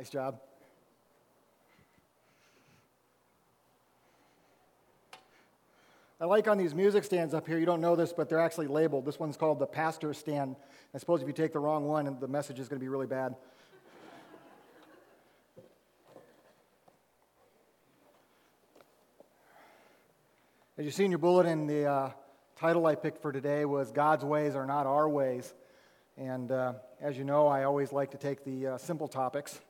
Nice job. I like on these music stands up here, you don't know this, but they're actually labeled. This one's called the pastor stand. I suppose if you take the wrong one, the message is going to be really bad. As you see in your bulletin, the uh, title I picked for today was God's Ways Are Not Our Ways. And uh, as you know, I always like to take the uh, simple topics.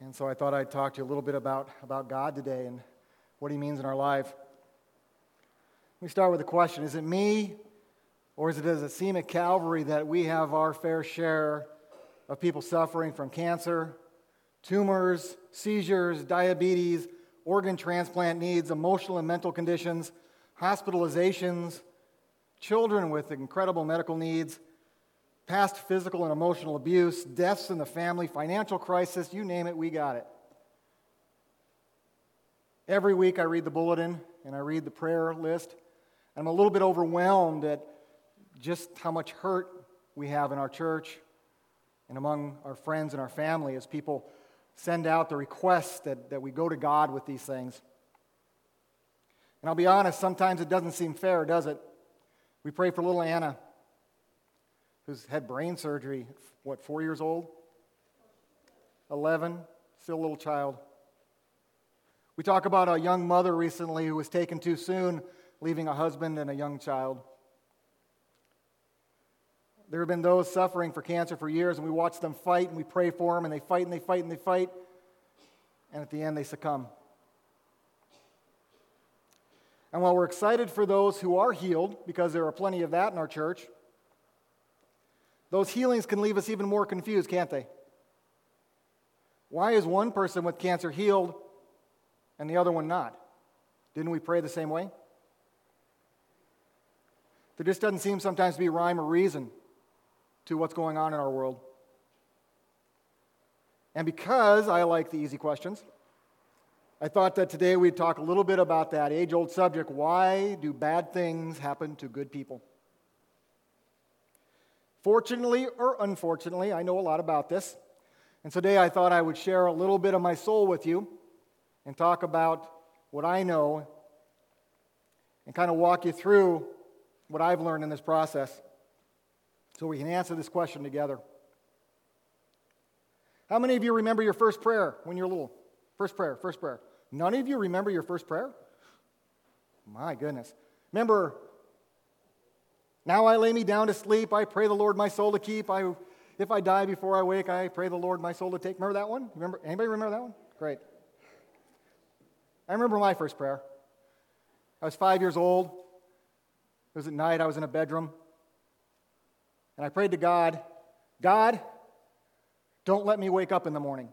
And so I thought I'd talk to you a little bit about, about God today and what He means in our life. We start with a question Is it me, or is it, does it seem at Calvary that we have our fair share of people suffering from cancer, tumors, seizures, diabetes, organ transplant needs, emotional and mental conditions, hospitalizations, children with incredible medical needs, past physical and emotional abuse, deaths in the family, financial crisis, you name it, we got it. Every week I read the bulletin and I read the prayer list. I'm a little bit overwhelmed at just how much hurt we have in our church and among our friends and our family as people send out the requests that, that we go to God with these things. And I'll be honest, sometimes it doesn't seem fair, does it? We pray for little Anna, who's had brain surgery, what, four years old? 11, still a little child. We talk about a young mother recently who was taken too soon leaving a husband and a young child. There have been those suffering for cancer for years, and we watch them fight and we pray for them, and they fight and they fight and they fight, and at the end they succumb. And while we're excited for those who are healed, because there are plenty of that in our church, those healings can leave us even more confused, can't they? Why is one person with cancer healed and the other one not? Didn't we pray the same way? There just doesn't seem sometimes to be rhyme or reason to what's going on in our world. And because I like the easy questions, I thought that today we'd talk a little bit about that age old subject why do bad things happen to good people? Fortunately or unfortunately, I know a lot about this. And today I thought I would share a little bit of my soul with you and talk about what I know and kind of walk you through what I've learned in this process so we can answer this question together. How many of you remember your first prayer when you're little? First prayer, first prayer. None of you remember your first prayer? My goodness. Remember, now I lay me down to sleep. I pray the Lord my soul to keep. I, if I die before I wake, I pray the Lord my soul to take. Remember that one? Remember, anybody remember that one? Great. I remember my first prayer. I was five years old. It was at night, I was in a bedroom. And I prayed to God, God, don't let me wake up in the morning.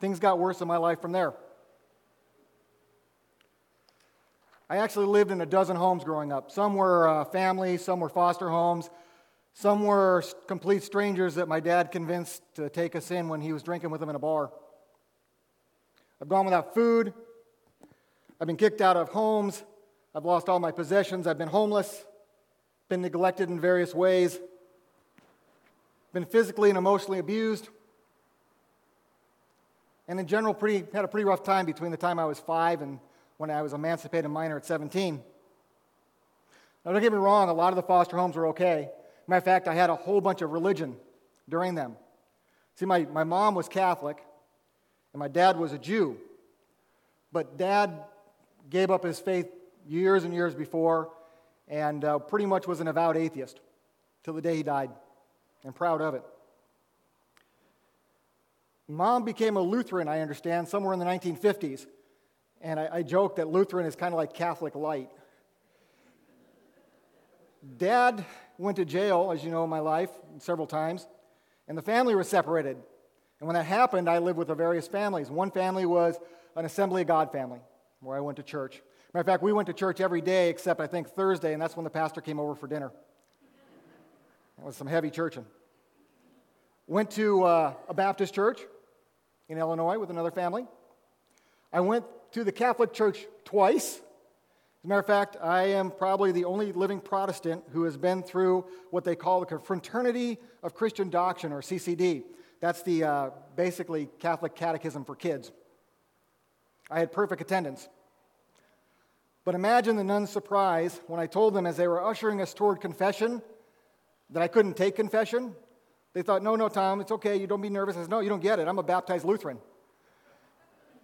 Things got worse in my life from there. I actually lived in a dozen homes growing up. Some were uh, family, some were foster homes, some were complete strangers that my dad convinced to take us in when he was drinking with them in a bar. I've gone without food. I've been kicked out of homes. I've lost all my possessions. I've been homeless, been neglected in various ways, been physically and emotionally abused, and in general, pretty, had a pretty rough time between the time I was five and when I was emancipated minor at 17. Now, don't get me wrong, a lot of the foster homes were okay. Matter of fact, I had a whole bunch of religion during them. See, my, my mom was Catholic, and my dad was a Jew. But dad gave up his faith years and years before, and uh, pretty much was an avowed atheist till the day he died, and proud of it. Mom became a Lutheran, I understand, somewhere in the 1950s. And I, I joke that Lutheran is kind of like Catholic light. Dad went to jail, as you know, in my life several times, and the family was separated. And when that happened, I lived with the various families. One family was an Assembly of God family, where I went to church. Matter of fact, we went to church every day except I think Thursday, and that's when the pastor came over for dinner. That was some heavy churching. Went to uh, a Baptist church in Illinois with another family. I went to the Catholic Church twice. As a matter of fact, I am probably the only living Protestant who has been through what they call the Confraternity of Christian Doctrine, or CCD. That's the uh, basically Catholic catechism for kids. I had perfect attendance. But imagine the nuns' surprise when I told them as they were ushering us toward confession that I couldn't take confession. They thought, no, no, Tom, it's okay. You don't be nervous. I said, no, you don't get it. I'm a baptized Lutheran.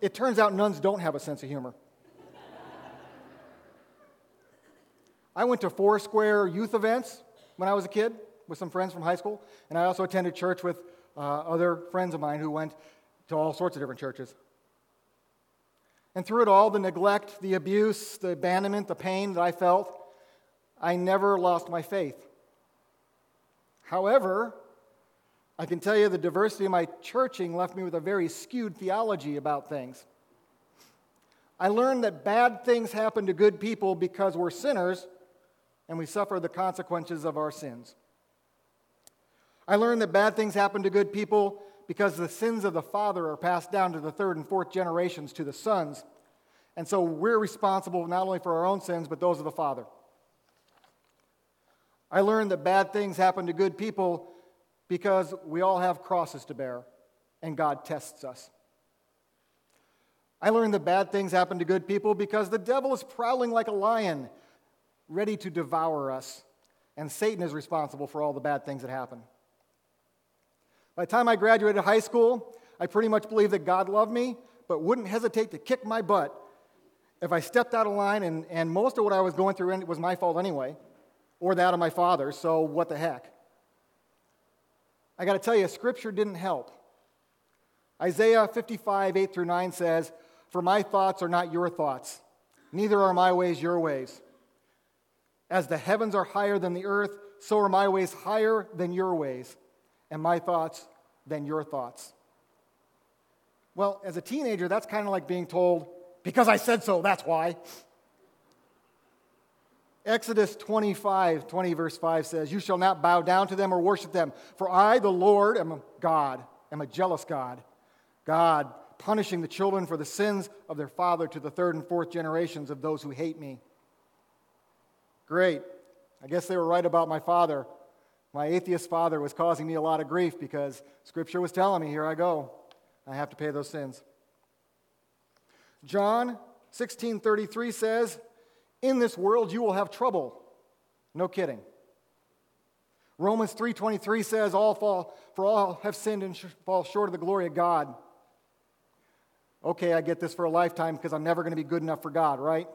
It turns out nuns don't have a sense of humor. I went to Foursquare youth events when I was a kid with some friends from high school, and I also attended church with uh, other friends of mine who went to all sorts of different churches. And through it all, the neglect, the abuse, the abandonment, the pain that I felt, I never lost my faith. However, I can tell you the diversity of my churching left me with a very skewed theology about things. I learned that bad things happen to good people because we're sinners and we suffer the consequences of our sins. I learned that bad things happen to good people because the sins of the father are passed down to the third and fourth generations to the sons. And so we're responsible not only for our own sins, but those of the father. I learned that bad things happen to good people because we all have crosses to bear, and God tests us. I learned that bad things happen to good people because the devil is prowling like a lion, ready to devour us, and Satan is responsible for all the bad things that happen. By the time I graduated high school, I pretty much believed that God loved me, but wouldn't hesitate to kick my butt if I stepped out of line, and, and most of what I was going through was my fault anyway, or that of my father, so what the heck. I got to tell you, Scripture didn't help. Isaiah 55, 8 through 9 says, For my thoughts are not your thoughts, neither are my ways your ways. As the heavens are higher than the earth, so are my ways higher than your ways, and my thoughts than your thoughts. Well, as a teenager, that's kind of like being told, Because I said so, that's why. Exodus 25, 20, verse 5 says, You shall not bow down to them or worship them, for I, the Lord, am a God, am a jealous God. God punishing the children for the sins of their father to the third and fourth generations of those who hate me. Great. I guess they were right about my father. My atheist father was causing me a lot of grief because Scripture was telling me, here I go. I have to pay those sins. John 16:33 says, in this world you will have trouble. No kidding. Romans 3:23 says all fall for all have sinned and fall short of the glory of God. Okay, I get this for a lifetime because I'm never going to be good enough for God, right?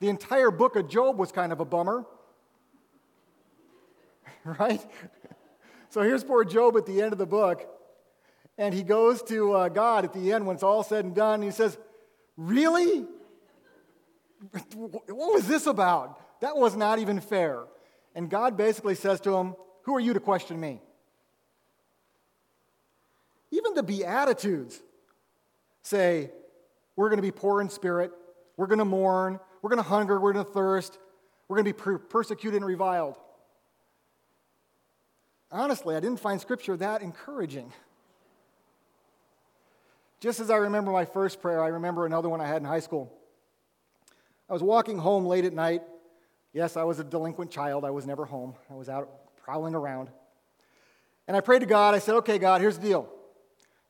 The entire book of Job was kind of a bummer. right? So here's poor Job at the end of the book, and he goes to uh, God at the end when it's all said and done. And he says, Really? What was this about? That was not even fair. And God basically says to him, Who are you to question me? Even the Beatitudes say, We're going to be poor in spirit, we're going to mourn, we're going to hunger, we're going to thirst, we're going to be per- persecuted and reviled. Honestly, I didn't find Scripture that encouraging. Just as I remember my first prayer, I remember another one I had in high school. I was walking home late at night. Yes, I was a delinquent child. I was never home. I was out prowling around. And I prayed to God. I said, Okay, God, here's the deal.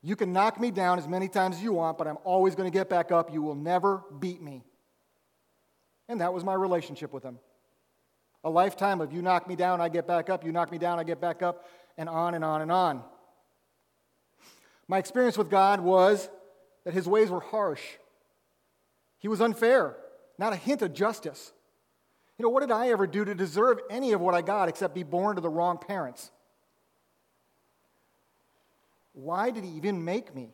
You can knock me down as many times as you want, but I'm always going to get back up. You will never beat me. And that was my relationship with Him. A lifetime of you knock me down, I get back up, you knock me down, I get back up, and on and on and on. My experience with God was that His ways were harsh, He was unfair not a hint of justice. You know, what did I ever do to deserve any of what I got except be born to the wrong parents? Why did he even make me?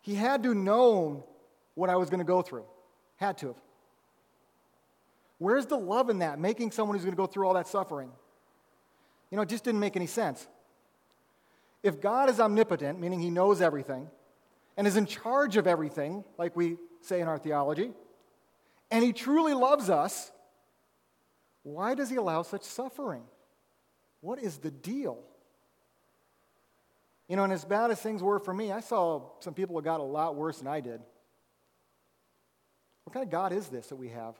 He had to known what I was going to go through. Had to have. Where's the love in that, making someone who's going to go through all that suffering? You know, it just didn't make any sense. If God is omnipotent, meaning he knows everything, and is in charge of everything, like we say in our theology, and He truly loves us, why does He allow such suffering? What is the deal? You know, and as bad as things were for me, I saw some people who got a lot worse than I did. What kind of God is this that we have?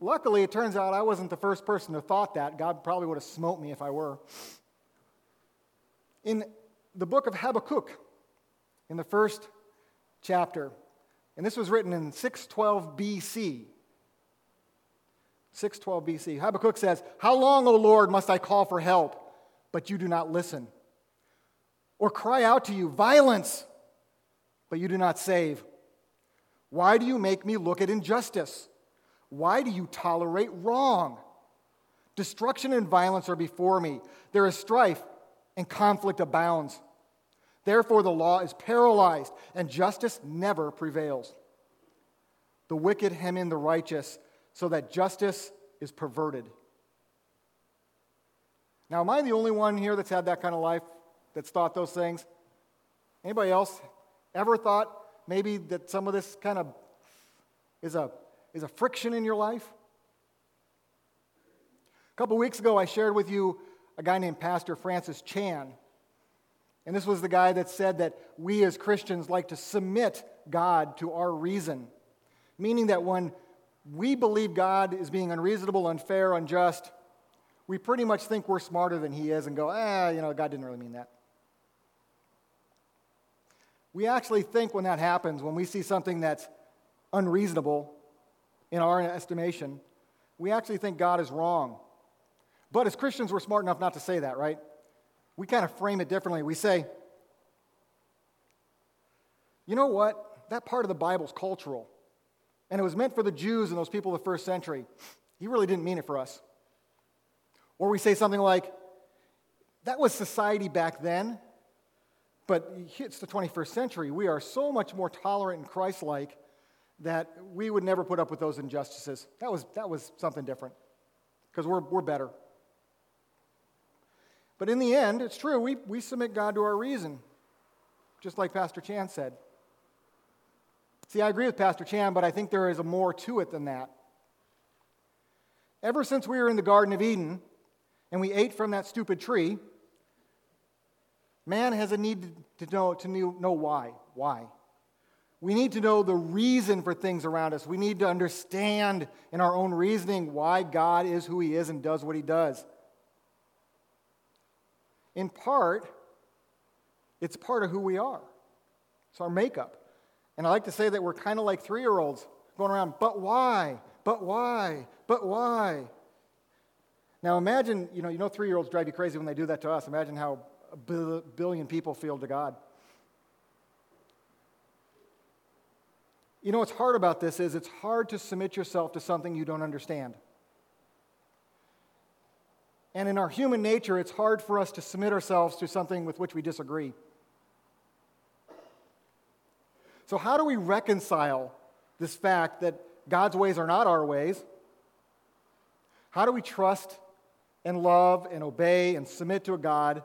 Luckily, it turns out I wasn't the first person to thought that. God probably would have smote me if I were. In the book of Habakkuk, in the first chapter, and this was written in 612 BC. 612 BC. Habakkuk says, How long, O Lord, must I call for help, but you do not listen? Or cry out to you, Violence, but you do not save? Why do you make me look at injustice? Why do you tolerate wrong? Destruction and violence are before me. There is strife and conflict abounds. Therefore, the law is paralyzed, and justice never prevails. The wicked hem in the righteous, so that justice is perverted. Now, am I the only one here that's had that kind of life, that's thought those things? Anybody else ever thought maybe that some of this kind of is a, is a friction in your life? A couple weeks ago, I shared with you a guy named Pastor Francis Chan. And this was the guy that said that we as Christians like to submit God to our reason, meaning that when we believe God is being unreasonable, unfair, unjust, we pretty much think we're smarter than He is and go, ah, you know, God didn't really mean that. We actually think when that happens, when we see something that's unreasonable in our estimation, we actually think God is wrong. But as Christians, we're smart enough not to say that, right? We kind of frame it differently. We say, you know what? That part of the Bible is cultural. And it was meant for the Jews and those people of the first century. He really didn't mean it for us. Or we say something like, that was society back then, but it's the 21st century. We are so much more tolerant and Christ like that we would never put up with those injustices. That was, that was something different because we're, we're better. But in the end, it's true, we, we submit God to our reason, just like Pastor Chan said. See, I agree with Pastor Chan, but I think there is a more to it than that. Ever since we were in the Garden of Eden and we ate from that stupid tree, man has a need to know, to know why. Why? We need to know the reason for things around us. We need to understand in our own reasoning why God is who He is and does what He does. In part, it's part of who we are, it's our makeup. And I like to say that we're kind of like three year olds going around, but why? But why? But why? Now imagine, you know, you know three year olds drive you crazy when they do that to us. Imagine how a billion people feel to God. You know what's hard about this is it's hard to submit yourself to something you don't understand. And in our human nature, it's hard for us to submit ourselves to something with which we disagree. So, how do we reconcile this fact that God's ways are not our ways? How do we trust and love and obey and submit to a God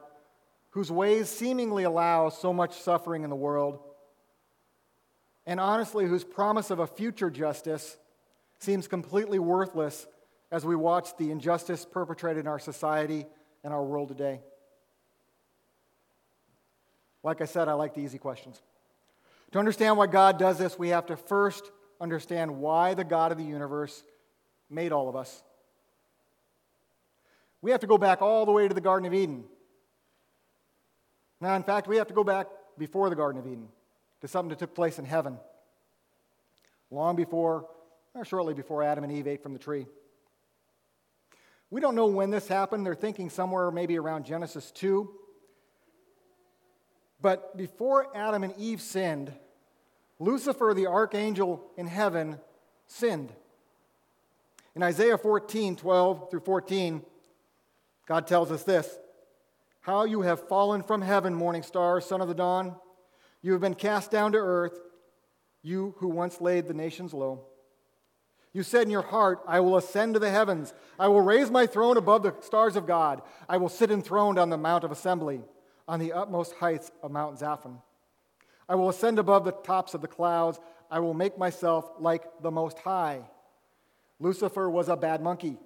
whose ways seemingly allow so much suffering in the world? And honestly, whose promise of a future justice seems completely worthless as we watch the injustice perpetrated in our society and our world today? Like I said, I like the easy questions. To understand why God does this, we have to first understand why the God of the universe made all of us. We have to go back all the way to the Garden of Eden. Now, in fact, we have to go back before the Garden of Eden to something that took place in heaven, long before, or shortly before Adam and Eve ate from the tree. We don't know when this happened. They're thinking somewhere maybe around Genesis 2. But before Adam and Eve sinned, Lucifer, the archangel in heaven, sinned. In Isaiah 14, 12 through 14, God tells us this How you have fallen from heaven, morning star, son of the dawn. You have been cast down to earth, you who once laid the nations low. You said in your heart, I will ascend to the heavens. I will raise my throne above the stars of God. I will sit enthroned on the Mount of Assembly, on the utmost heights of Mount Zaphon. I will ascend above the tops of the clouds. I will make myself like the Most High. Lucifer was a bad monkey.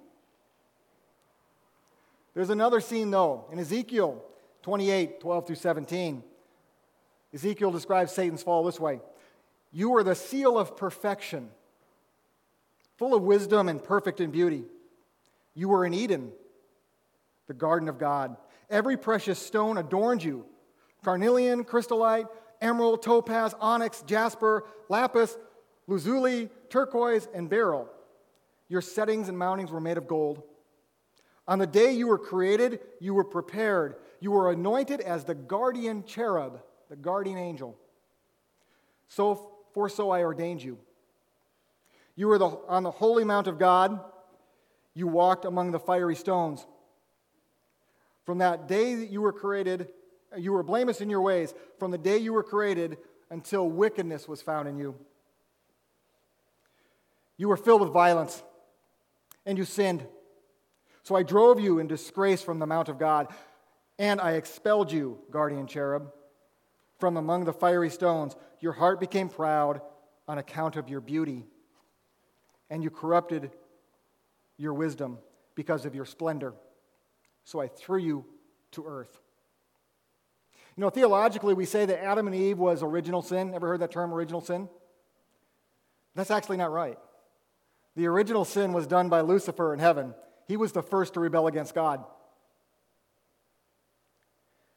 There's another scene, though, in Ezekiel 28 12 through 17. Ezekiel describes Satan's fall this way You are the seal of perfection full of wisdom and perfect in beauty. You were in Eden, the garden of God. Every precious stone adorned you carnelian, chrysolite, emerald, topaz, onyx, jasper, lapis, lazuli, turquoise, and beryl. Your settings and mountings were made of gold. On the day you were created, you were prepared. You were anointed as the guardian cherub, the guardian angel. So, for so I ordained you. You were the, on the holy mount of God. You walked among the fiery stones. From that day that you were created, you were blameless in your ways, from the day you were created until wickedness was found in you. You were filled with violence, and you sinned. So I drove you in disgrace from the mount of God, and I expelled you, guardian cherub, from among the fiery stones. Your heart became proud on account of your beauty, and you corrupted your wisdom because of your splendor. So I threw you to earth. You know, theologically, we say that Adam and Eve was original sin. Ever heard that term, original sin? That's actually not right. The original sin was done by Lucifer in heaven. He was the first to rebel against God.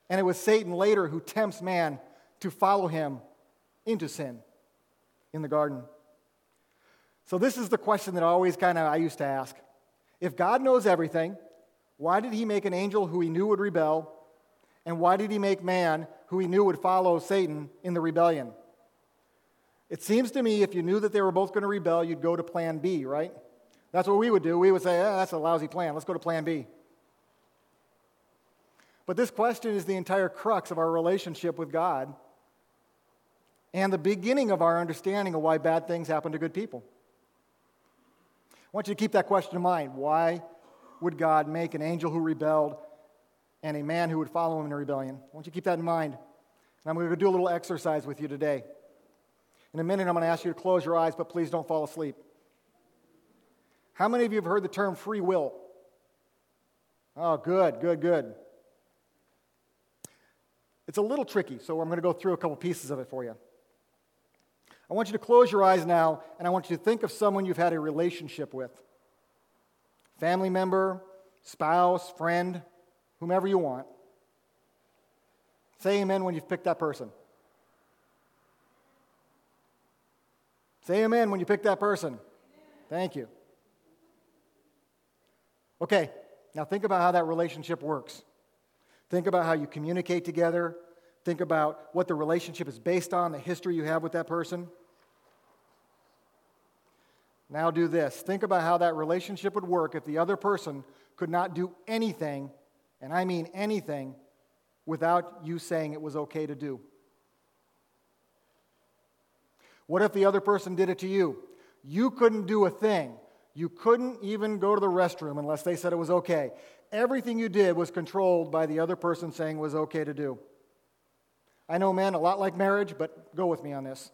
And it was Satan later who tempts man to follow him into sin in the garden. So this is the question that always kind of I used to ask. If God knows everything, why did he make an angel who he knew would rebel? And why did he make man who he knew would follow Satan in the rebellion? It seems to me if you knew that they were both going to rebel, you'd go to plan B, right? That's what we would do. We would say, oh, that's a lousy plan. Let's go to plan B. But this question is the entire crux of our relationship with God and the beginning of our understanding of why bad things happen to good people. I want you to keep that question in mind. Why would God make an angel who rebelled and a man who would follow him in rebellion? I want you to keep that in mind. And I'm going to do a little exercise with you today. In a minute, I'm going to ask you to close your eyes, but please don't fall asleep. How many of you have heard the term free will? Oh, good, good, good. It's a little tricky, so I'm going to go through a couple pieces of it for you. I want you to close your eyes now, and I want you to think of someone you've had a relationship with family member, spouse, friend, whomever you want. Say amen when you've picked that person. Say amen when you pick that person. Thank you. Okay, now think about how that relationship works. Think about how you communicate together. Think about what the relationship is based on, the history you have with that person. Now do this. Think about how that relationship would work if the other person could not do anything, and I mean anything, without you saying it was okay to do. What if the other person did it to you? You couldn't do a thing. You couldn't even go to the restroom unless they said it was okay. Everything you did was controlled by the other person saying it was okay to do. I know, men, a lot like marriage, but go with me on this.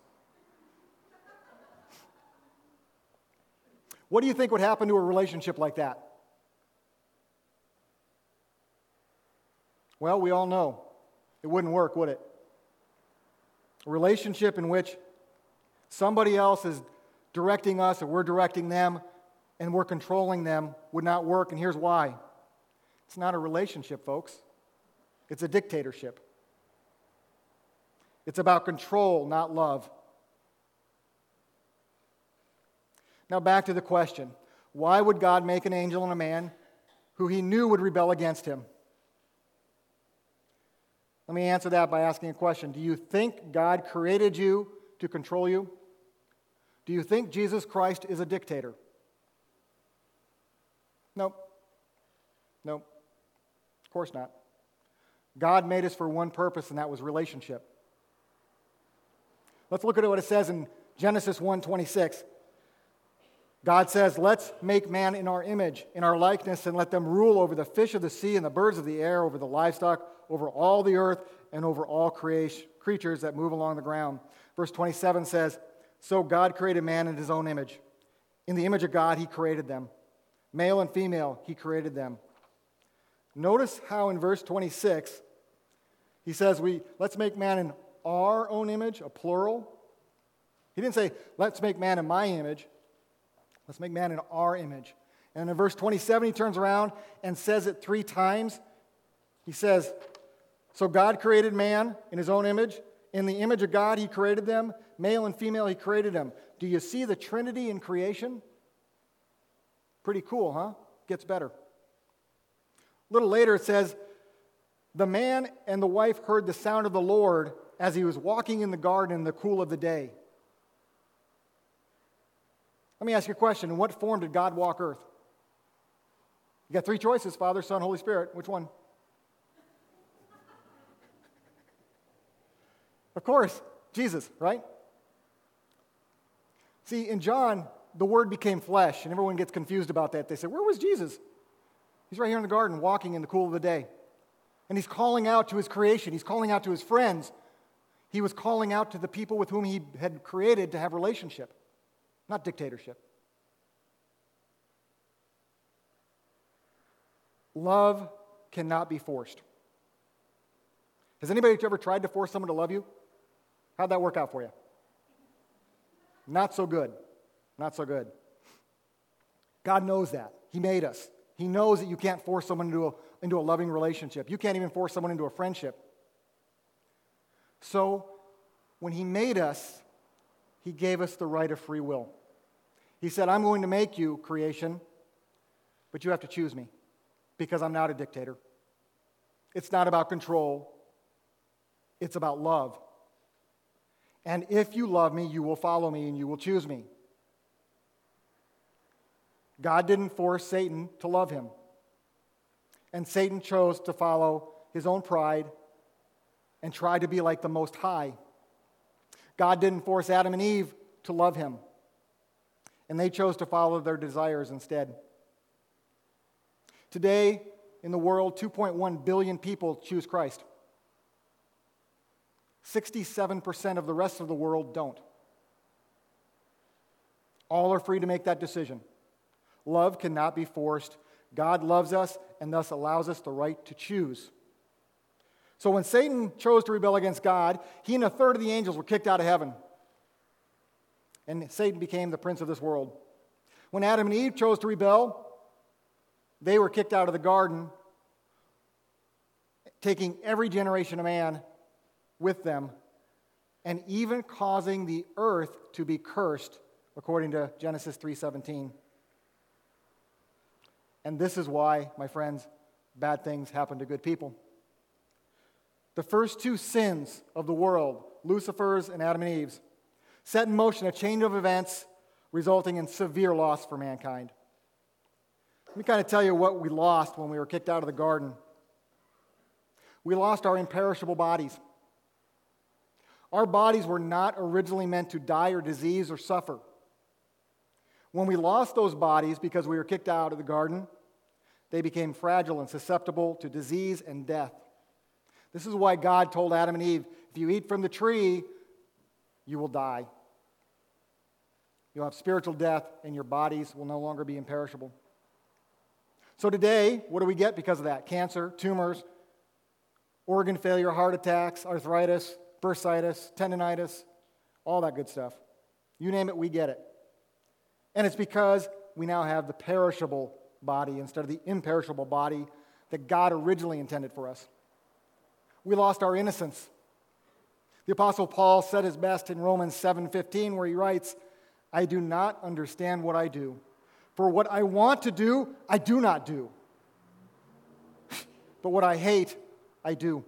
What do you think would happen to a relationship like that? Well, we all know it wouldn't work, would it? A relationship in which somebody else is directing us or we're directing them and we're controlling them would not work, and here's why. It's not a relationship, folks, it's a dictatorship. It's about control, not love. Now, back to the question why would God make an angel and a man who he knew would rebel against him? Let me answer that by asking a question Do you think God created you to control you? Do you think Jesus Christ is a dictator? Nope. Nope. Of course not. God made us for one purpose, and that was relationship. Let's look at what it says in Genesis 1:26. God says, Let's make man in our image, in our likeness, and let them rule over the fish of the sea and the birds of the air, over the livestock, over all the earth, and over all creation, creatures that move along the ground. Verse 27 says, So God created man in his own image. In the image of God, he created them. Male and female, he created them. Notice how in verse 26, he says, we, Let's make man in our own image, a plural. He didn't say, Let's make man in my image. Let's make man in our image. And in verse 27, he turns around and says it three times. He says, So God created man in his own image. In the image of God, he created them. Male and female, he created them. Do you see the Trinity in creation? Pretty cool, huh? Gets better. A little later, it says, The man and the wife heard the sound of the Lord as he was walking in the garden in the cool of the day. Let me ask you a question. In what form did God walk earth? You got three choices Father, Son, Holy Spirit. Which one? of course, Jesus, right? See, in John, the Word became flesh, and everyone gets confused about that. They say, Where was Jesus? He's right here in the garden, walking in the cool of the day. And he's calling out to his creation, he's calling out to his friends. He was calling out to the people with whom he had created to have relationship, not dictatorship. Love cannot be forced. Has anybody ever tried to force someone to love you? How'd that work out for you? Not so good. Not so good. God knows that. He made us. He knows that you can't force someone into a, into a loving relationship. You can't even force someone into a friendship. So, when He made us, He gave us the right of free will. He said, I'm going to make you, creation, but you have to choose me because I'm not a dictator. It's not about control, it's about love. And if you love me, you will follow me and you will choose me. God didn't force Satan to love him. And Satan chose to follow his own pride and try to be like the Most High. God didn't force Adam and Eve to love him, and they chose to follow their desires instead. Today, in the world, 2.1 billion people choose Christ. 67% of the rest of the world don't. All are free to make that decision. Love cannot be forced. God loves us and thus allows us the right to choose. So when Satan chose to rebel against God, he and a third of the angels were kicked out of heaven. And Satan became the prince of this world. When Adam and Eve chose to rebel, they were kicked out of the garden, taking every generation of man with them, and even causing the earth to be cursed, according to Genesis 3:17. And this is why, my friends, bad things happen to good people. The first two sins of the world, Lucifer's and Adam and Eve's, set in motion a chain of events resulting in severe loss for mankind. Let me kind of tell you what we lost when we were kicked out of the garden. We lost our imperishable bodies. Our bodies were not originally meant to die or disease or suffer. When we lost those bodies because we were kicked out of the garden, they became fragile and susceptible to disease and death. This is why God told Adam and Eve if you eat from the tree, you will die. You'll have spiritual death, and your bodies will no longer be imperishable. So, today, what do we get because of that? Cancer, tumors, organ failure, heart attacks, arthritis, bursitis, tendonitis, all that good stuff. You name it, we get it. And it's because we now have the perishable body instead of the imperishable body that God originally intended for us. We lost our innocence. The apostle Paul said his best in Romans 7:15 where he writes, "I do not understand what I do, for what I want to do, I do not do. but what I hate, I do."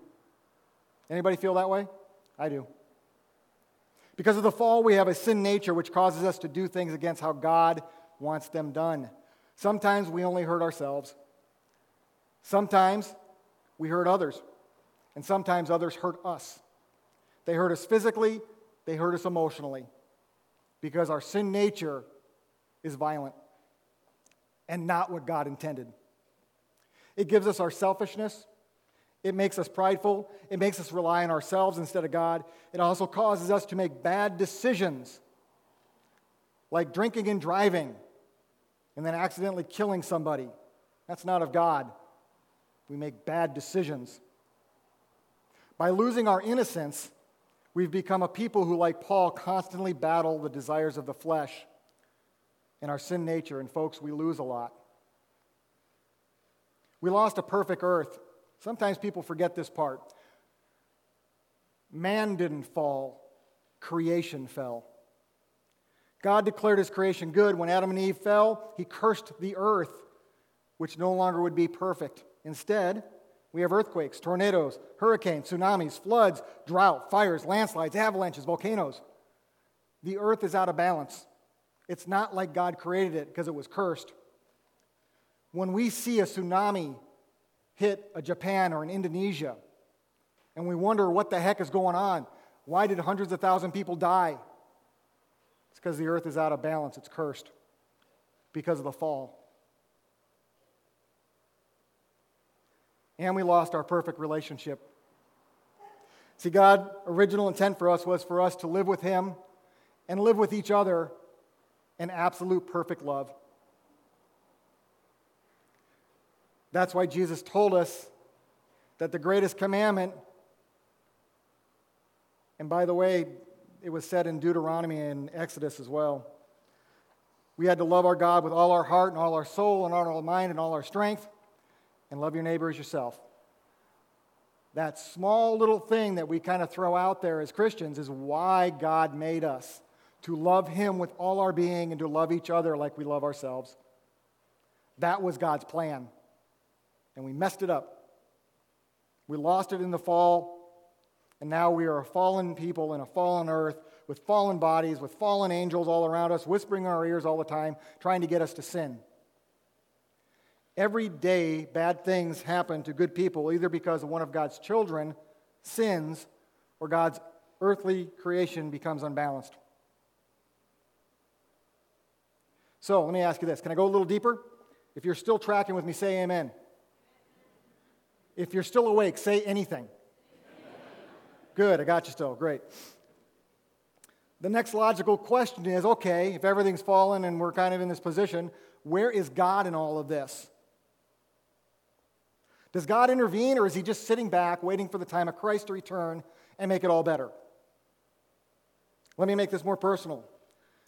Anybody feel that way? I do. Because of the fall, we have a sin nature which causes us to do things against how God wants them done. Sometimes we only hurt ourselves. Sometimes we hurt others. And sometimes others hurt us. They hurt us physically, they hurt us emotionally. Because our sin nature is violent and not what God intended. It gives us our selfishness. It makes us prideful. It makes us rely on ourselves instead of God. It also causes us to make bad decisions, like drinking and driving, and then accidentally killing somebody. That's not of God. We make bad decisions. By losing our innocence, we've become a people who, like Paul, constantly battle the desires of the flesh. and our sin nature, and folks, we lose a lot. We lost a perfect earth. Sometimes people forget this part. Man didn't fall, creation fell. God declared his creation good. When Adam and Eve fell, he cursed the earth, which no longer would be perfect. Instead, we have earthquakes, tornadoes, hurricanes, tsunamis, floods, drought, fires, landslides, avalanches, volcanoes. The earth is out of balance. It's not like God created it because it was cursed. When we see a tsunami hit a Japan or an Indonesia, and we wonder what the heck is going on, why did hundreds of thousands of people die? It's because the earth is out of balance, it's cursed because of the fall. And we lost our perfect relationship. See, God's original intent for us was for us to live with Him and live with each other in absolute perfect love. That's why Jesus told us that the greatest commandment, and by the way, it was said in Deuteronomy and Exodus as well. We had to love our God with all our heart and all our soul and all our mind and all our strength, and love your neighbor as yourself. That small little thing that we kind of throw out there as Christians is why God made us to love Him with all our being and to love each other like we love ourselves. That was God's plan. And we messed it up. We lost it in the fall, and now we are a fallen people in a fallen earth with fallen bodies, with fallen angels all around us, whispering in our ears all the time, trying to get us to sin. Every day, bad things happen to good people, either because one of God's children sins or God's earthly creation becomes unbalanced. So let me ask you this. Can I go a little deeper? If you're still tracking with me, say amen. If you're still awake, say anything. Good, I got you still. Great. The next logical question is okay, if everything's fallen and we're kind of in this position, where is God in all of this? Does God intervene or is he just sitting back waiting for the time of Christ to return and make it all better? Let me make this more personal.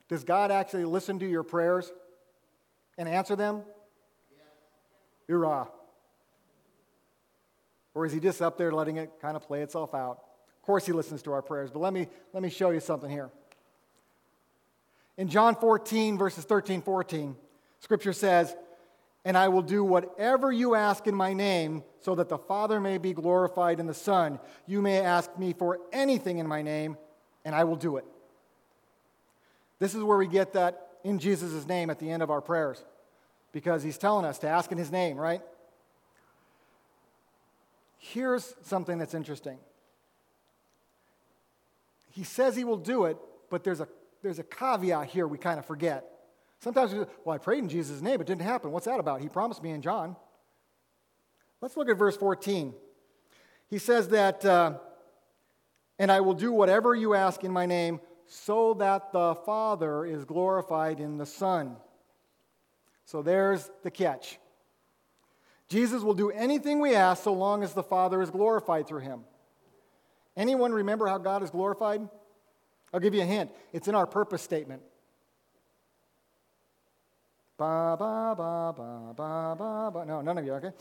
Does God actually listen to your prayers and answer them? Yeah. Or is he just up there letting it kind of play itself out? Of course, he listens to our prayers, but let me, let me show you something here. In John 14, verses 13, 14, scripture says, And I will do whatever you ask in my name, so that the Father may be glorified in the Son. You may ask me for anything in my name, and I will do it. This is where we get that in Jesus' name at the end of our prayers, because he's telling us to ask in his name, right? Here's something that's interesting. He says he will do it, but there's a, there's a caveat here we kind of forget. Sometimes we say, well, I prayed in Jesus' name, it didn't happen. What's that about? He promised me in John. Let's look at verse 14. He says that, uh, and I will do whatever you ask in my name so that the Father is glorified in the Son. So there's the catch. Jesus will do anything we ask so long as the Father is glorified through him. Anyone remember how God is glorified? I'll give you a hint. It's in our purpose statement. Ba, ba, ba, ba, ba, ba, ba. No, none of you, okay?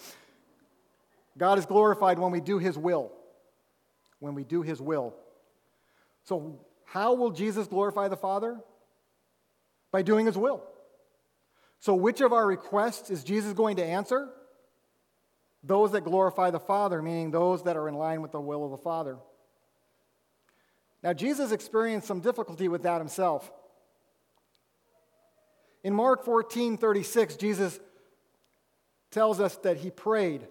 God is glorified when we do his will. When we do his will. So, how will Jesus glorify the Father? By doing his will. So, which of our requests is Jesus going to answer? Those that glorify the Father, meaning those that are in line with the will of the Father. Now, Jesus experienced some difficulty with that himself. In Mark 14 36, Jesus tells us that he prayed,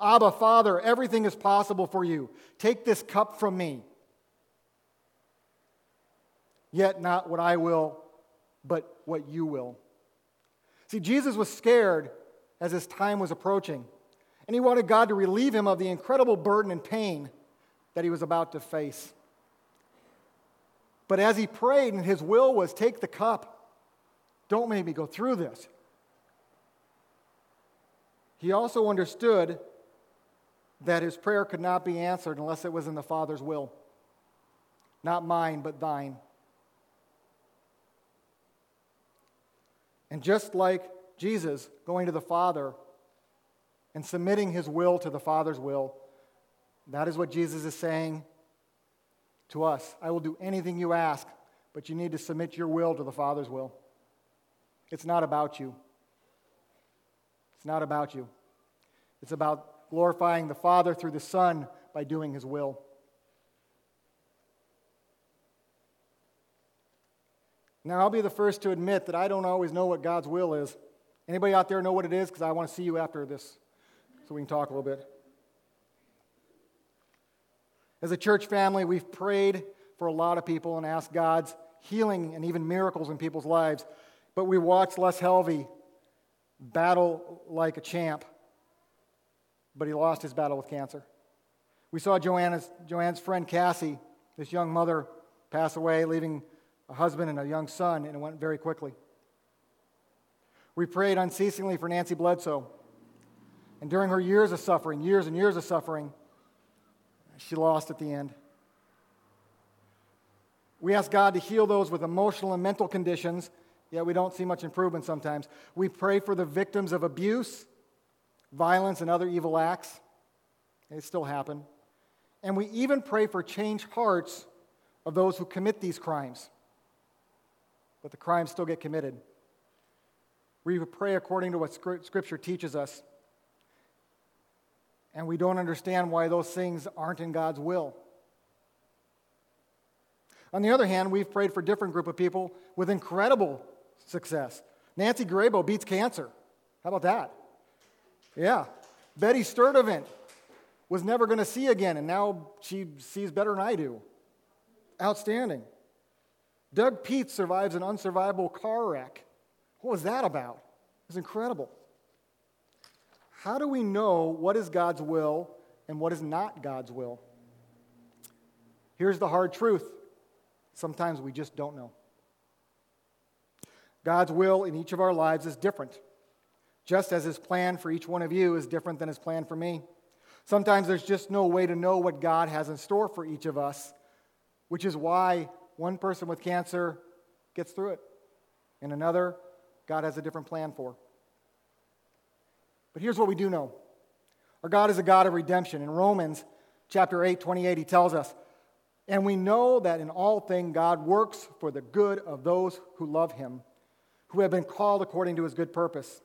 Abba, Father, everything is possible for you. Take this cup from me. Yet not what I will, but what you will. See, Jesus was scared as his time was approaching, and he wanted God to relieve him of the incredible burden and pain that he was about to face. But as he prayed, and his will was, Take the cup, don't make me go through this. He also understood that his prayer could not be answered unless it was in the Father's will. Not mine, but thine. And just like Jesus going to the Father and submitting his will to the Father's will, that is what Jesus is saying to us. I will do anything you ask, but you need to submit your will to the Father's will. It's not about you. It's not about you. It's about glorifying the Father through the Son by doing his will. Now, I'll be the first to admit that I don't always know what God's will is. Anybody out there know what it is? Because I want to see you after this so we can talk a little bit. As a church family, we've prayed for a lot of people and asked God's healing and even miracles in people's lives. But we watched Les Helvey battle like a champ, but he lost his battle with cancer. We saw Joanna's, Joanne's friend Cassie, this young mother, pass away, leaving a husband and a young son, and it went very quickly. We prayed unceasingly for Nancy Bledsoe. And during her years of suffering, years and years of suffering, she lost at the end. We asked God to heal those with emotional and mental conditions, yet we don't see much improvement sometimes. We pray for the victims of abuse, violence, and other evil acts. They still happen. And we even pray for changed hearts of those who commit these crimes but the crimes still get committed. We pray according to what Scripture teaches us, and we don't understand why those things aren't in God's will. On the other hand, we've prayed for different group of people with incredible success. Nancy Grabo beats cancer. How about that? Yeah. Betty Sturdivant was never going to see again, and now she sees better than I do. Outstanding. Doug Peets survives an unsurvivable car wreck. What was that about? It was incredible. How do we know what is God's will and what is not God's will? Here's the hard truth sometimes we just don't know. God's will in each of our lives is different, just as his plan for each one of you is different than his plan for me. Sometimes there's just no way to know what God has in store for each of us, which is why one person with cancer gets through it, and another, God has a different plan for. But here's what we do know our God is a God of redemption. In Romans chapter 8, 28, he tells us, And we know that in all things God works for the good of those who love him, who have been called according to his good purpose.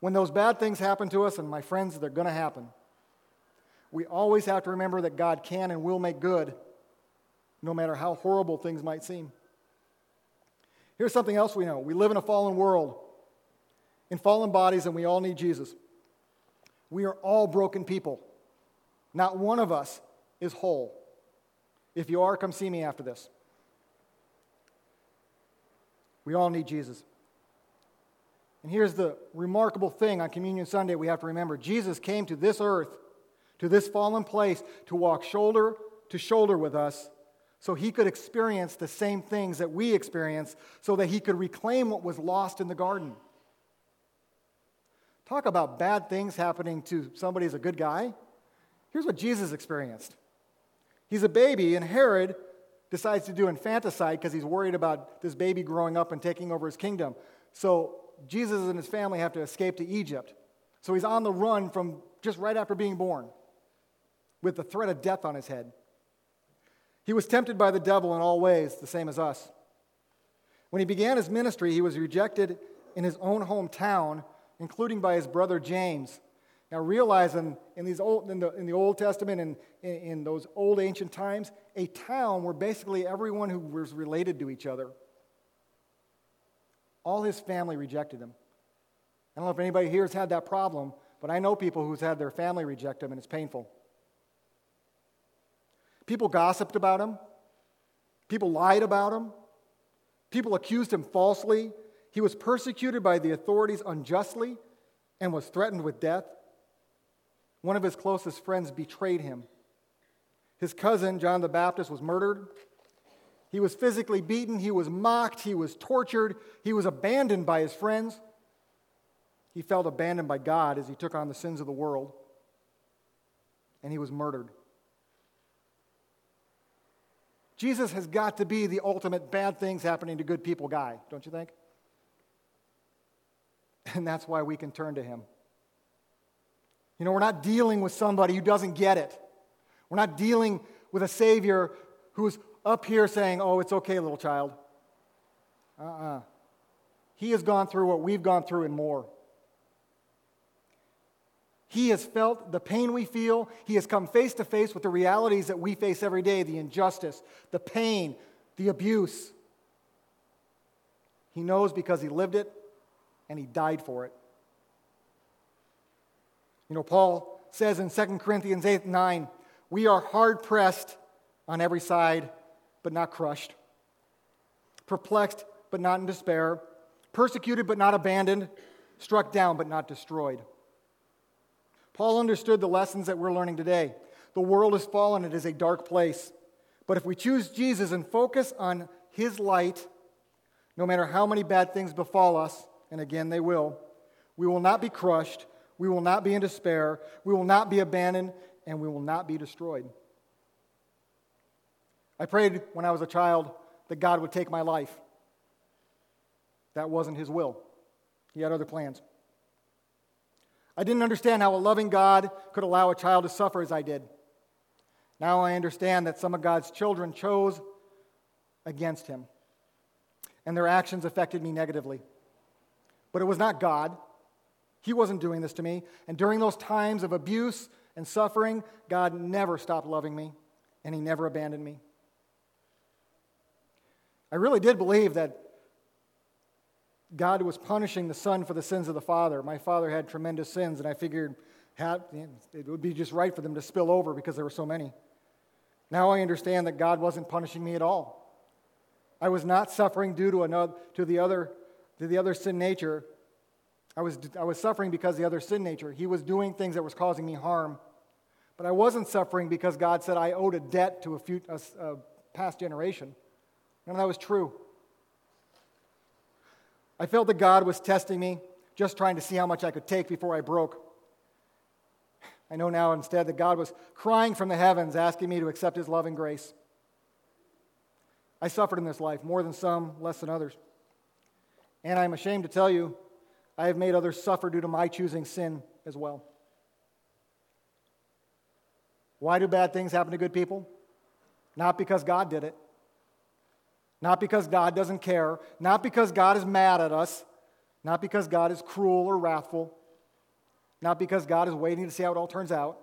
When those bad things happen to us, and my friends, they're going to happen, we always have to remember that God can and will make good no matter how horrible things might seem. Here's something else we know we live in a fallen world, in fallen bodies, and we all need Jesus. We are all broken people. Not one of us is whole. If you are, come see me after this. We all need Jesus. And here's the remarkable thing on Communion Sunday we have to remember Jesus came to this earth, to this fallen place, to walk shoulder to shoulder with us so he could experience the same things that we experience, so that he could reclaim what was lost in the garden. Talk about bad things happening to somebody who's a good guy. Here's what Jesus experienced He's a baby, and Herod decides to do infanticide because he's worried about this baby growing up and taking over his kingdom. So Jesus and his family have to escape to Egypt. So he's on the run from just right after being born with the threat of death on his head. He was tempted by the devil in all ways, the same as us. When he began his ministry, he was rejected in his own hometown, including by his brother James. Now, realize in, in, these old, in, the, in the Old Testament and in, in those old ancient times, a town where basically everyone who was related to each other, all his family rejected him. I don't know if anybody here has had that problem, but I know people who's had their family reject him, and it's painful. People gossiped about him. People lied about him. People accused him falsely. He was persecuted by the authorities unjustly and was threatened with death. One of his closest friends betrayed him. His cousin, John the Baptist, was murdered. He was physically beaten. He was mocked. He was tortured. He was abandoned by his friends. He felt abandoned by God as he took on the sins of the world. And he was murdered. Jesus has got to be the ultimate bad things happening to good people guy, don't you think? And that's why we can turn to Him. You know, we're not dealing with somebody who doesn't get it. We're not dealing with a Savior who's up here saying, Oh, it's okay, little child. Uh uh-uh. uh He has gone through what we've gone through and more. He has felt the pain we feel. He has come face to face with the realities that we face every day the injustice, the pain, the abuse. He knows because he lived it and he died for it. You know, Paul says in 2 Corinthians 8 9, we are hard pressed on every side, but not crushed, perplexed, but not in despair, persecuted, but not abandoned, struck down, but not destroyed. Paul understood the lessons that we're learning today. The world is fallen, it is a dark place. But if we choose Jesus and focus on his light, no matter how many bad things befall us, and again they will, we will not be crushed, we will not be in despair, we will not be abandoned, and we will not be destroyed. I prayed when I was a child that God would take my life. That wasn't his will, he had other plans. I didn't understand how a loving God could allow a child to suffer as I did. Now I understand that some of God's children chose against him, and their actions affected me negatively. But it was not God. He wasn't doing this to me. And during those times of abuse and suffering, God never stopped loving me, and He never abandoned me. I really did believe that God was punishing the son for the sins of the father. My father had tremendous sins, and I figured it would be just right for them to spill over because there were so many. Now I understand that God wasn't punishing me at all. I was not suffering due to, another, to, the, other, to the other sin nature. I was, I was suffering because the other sin nature. He was doing things that was causing me harm. But I wasn't suffering because God said I owed a debt to a, few, a, a past generation. Of that was true. I felt that God was testing me, just trying to see how much I could take before I broke. I know now instead that God was crying from the heavens, asking me to accept His love and grace. I suffered in this life, more than some, less than others. And I'm ashamed to tell you, I have made others suffer due to my choosing sin as well. Why do bad things happen to good people? Not because God did it, not because God doesn't care, not because God is mad at us, not because God is cruel or wrathful, not because God is waiting to see how it all turns out,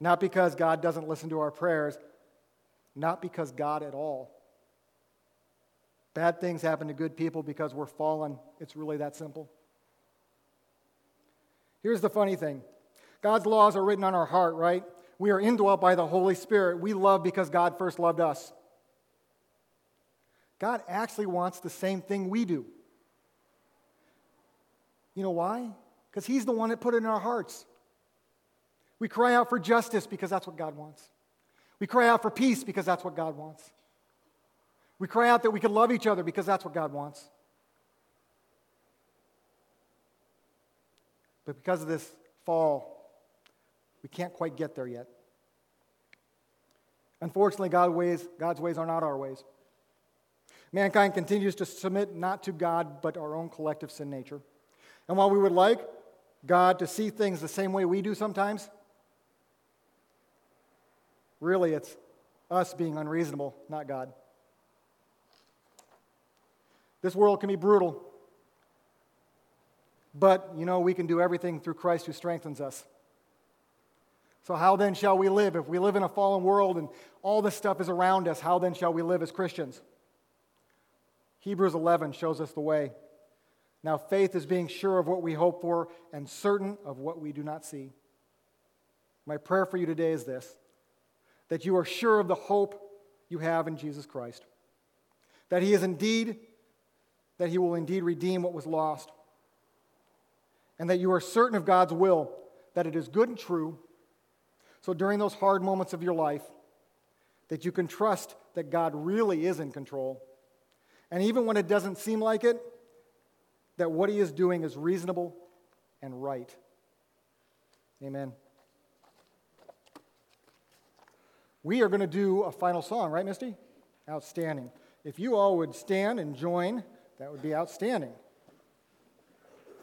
not because God doesn't listen to our prayers, not because God at all. Bad things happen to good people because we're fallen. It's really that simple. Here's the funny thing God's laws are written on our heart, right? We are indwelt by the Holy Spirit. We love because God first loved us. God actually wants the same thing we do. You know why? Because He's the one that put it in our hearts. We cry out for justice because that's what God wants. We cry out for peace because that's what God wants. We cry out that we can love each other because that's what God wants. But because of this fall, we can't quite get there yet. Unfortunately, God's ways, God's ways are not our ways. Mankind continues to submit not to God, but our own collective sin nature. And while we would like God to see things the same way we do sometimes, really it's us being unreasonable, not God. This world can be brutal, but you know, we can do everything through Christ who strengthens us. So, how then shall we live? If we live in a fallen world and all this stuff is around us, how then shall we live as Christians? Hebrews 11 shows us the way. Now, faith is being sure of what we hope for and certain of what we do not see. My prayer for you today is this that you are sure of the hope you have in Jesus Christ, that He is indeed, that He will indeed redeem what was lost, and that you are certain of God's will, that it is good and true. So during those hard moments of your life, that you can trust that God really is in control and even when it doesn't seem like it, that what he is doing is reasonable and right. Amen. We are going to do a final song, right, Misty? Outstanding. If you all would stand and join, that would be outstanding.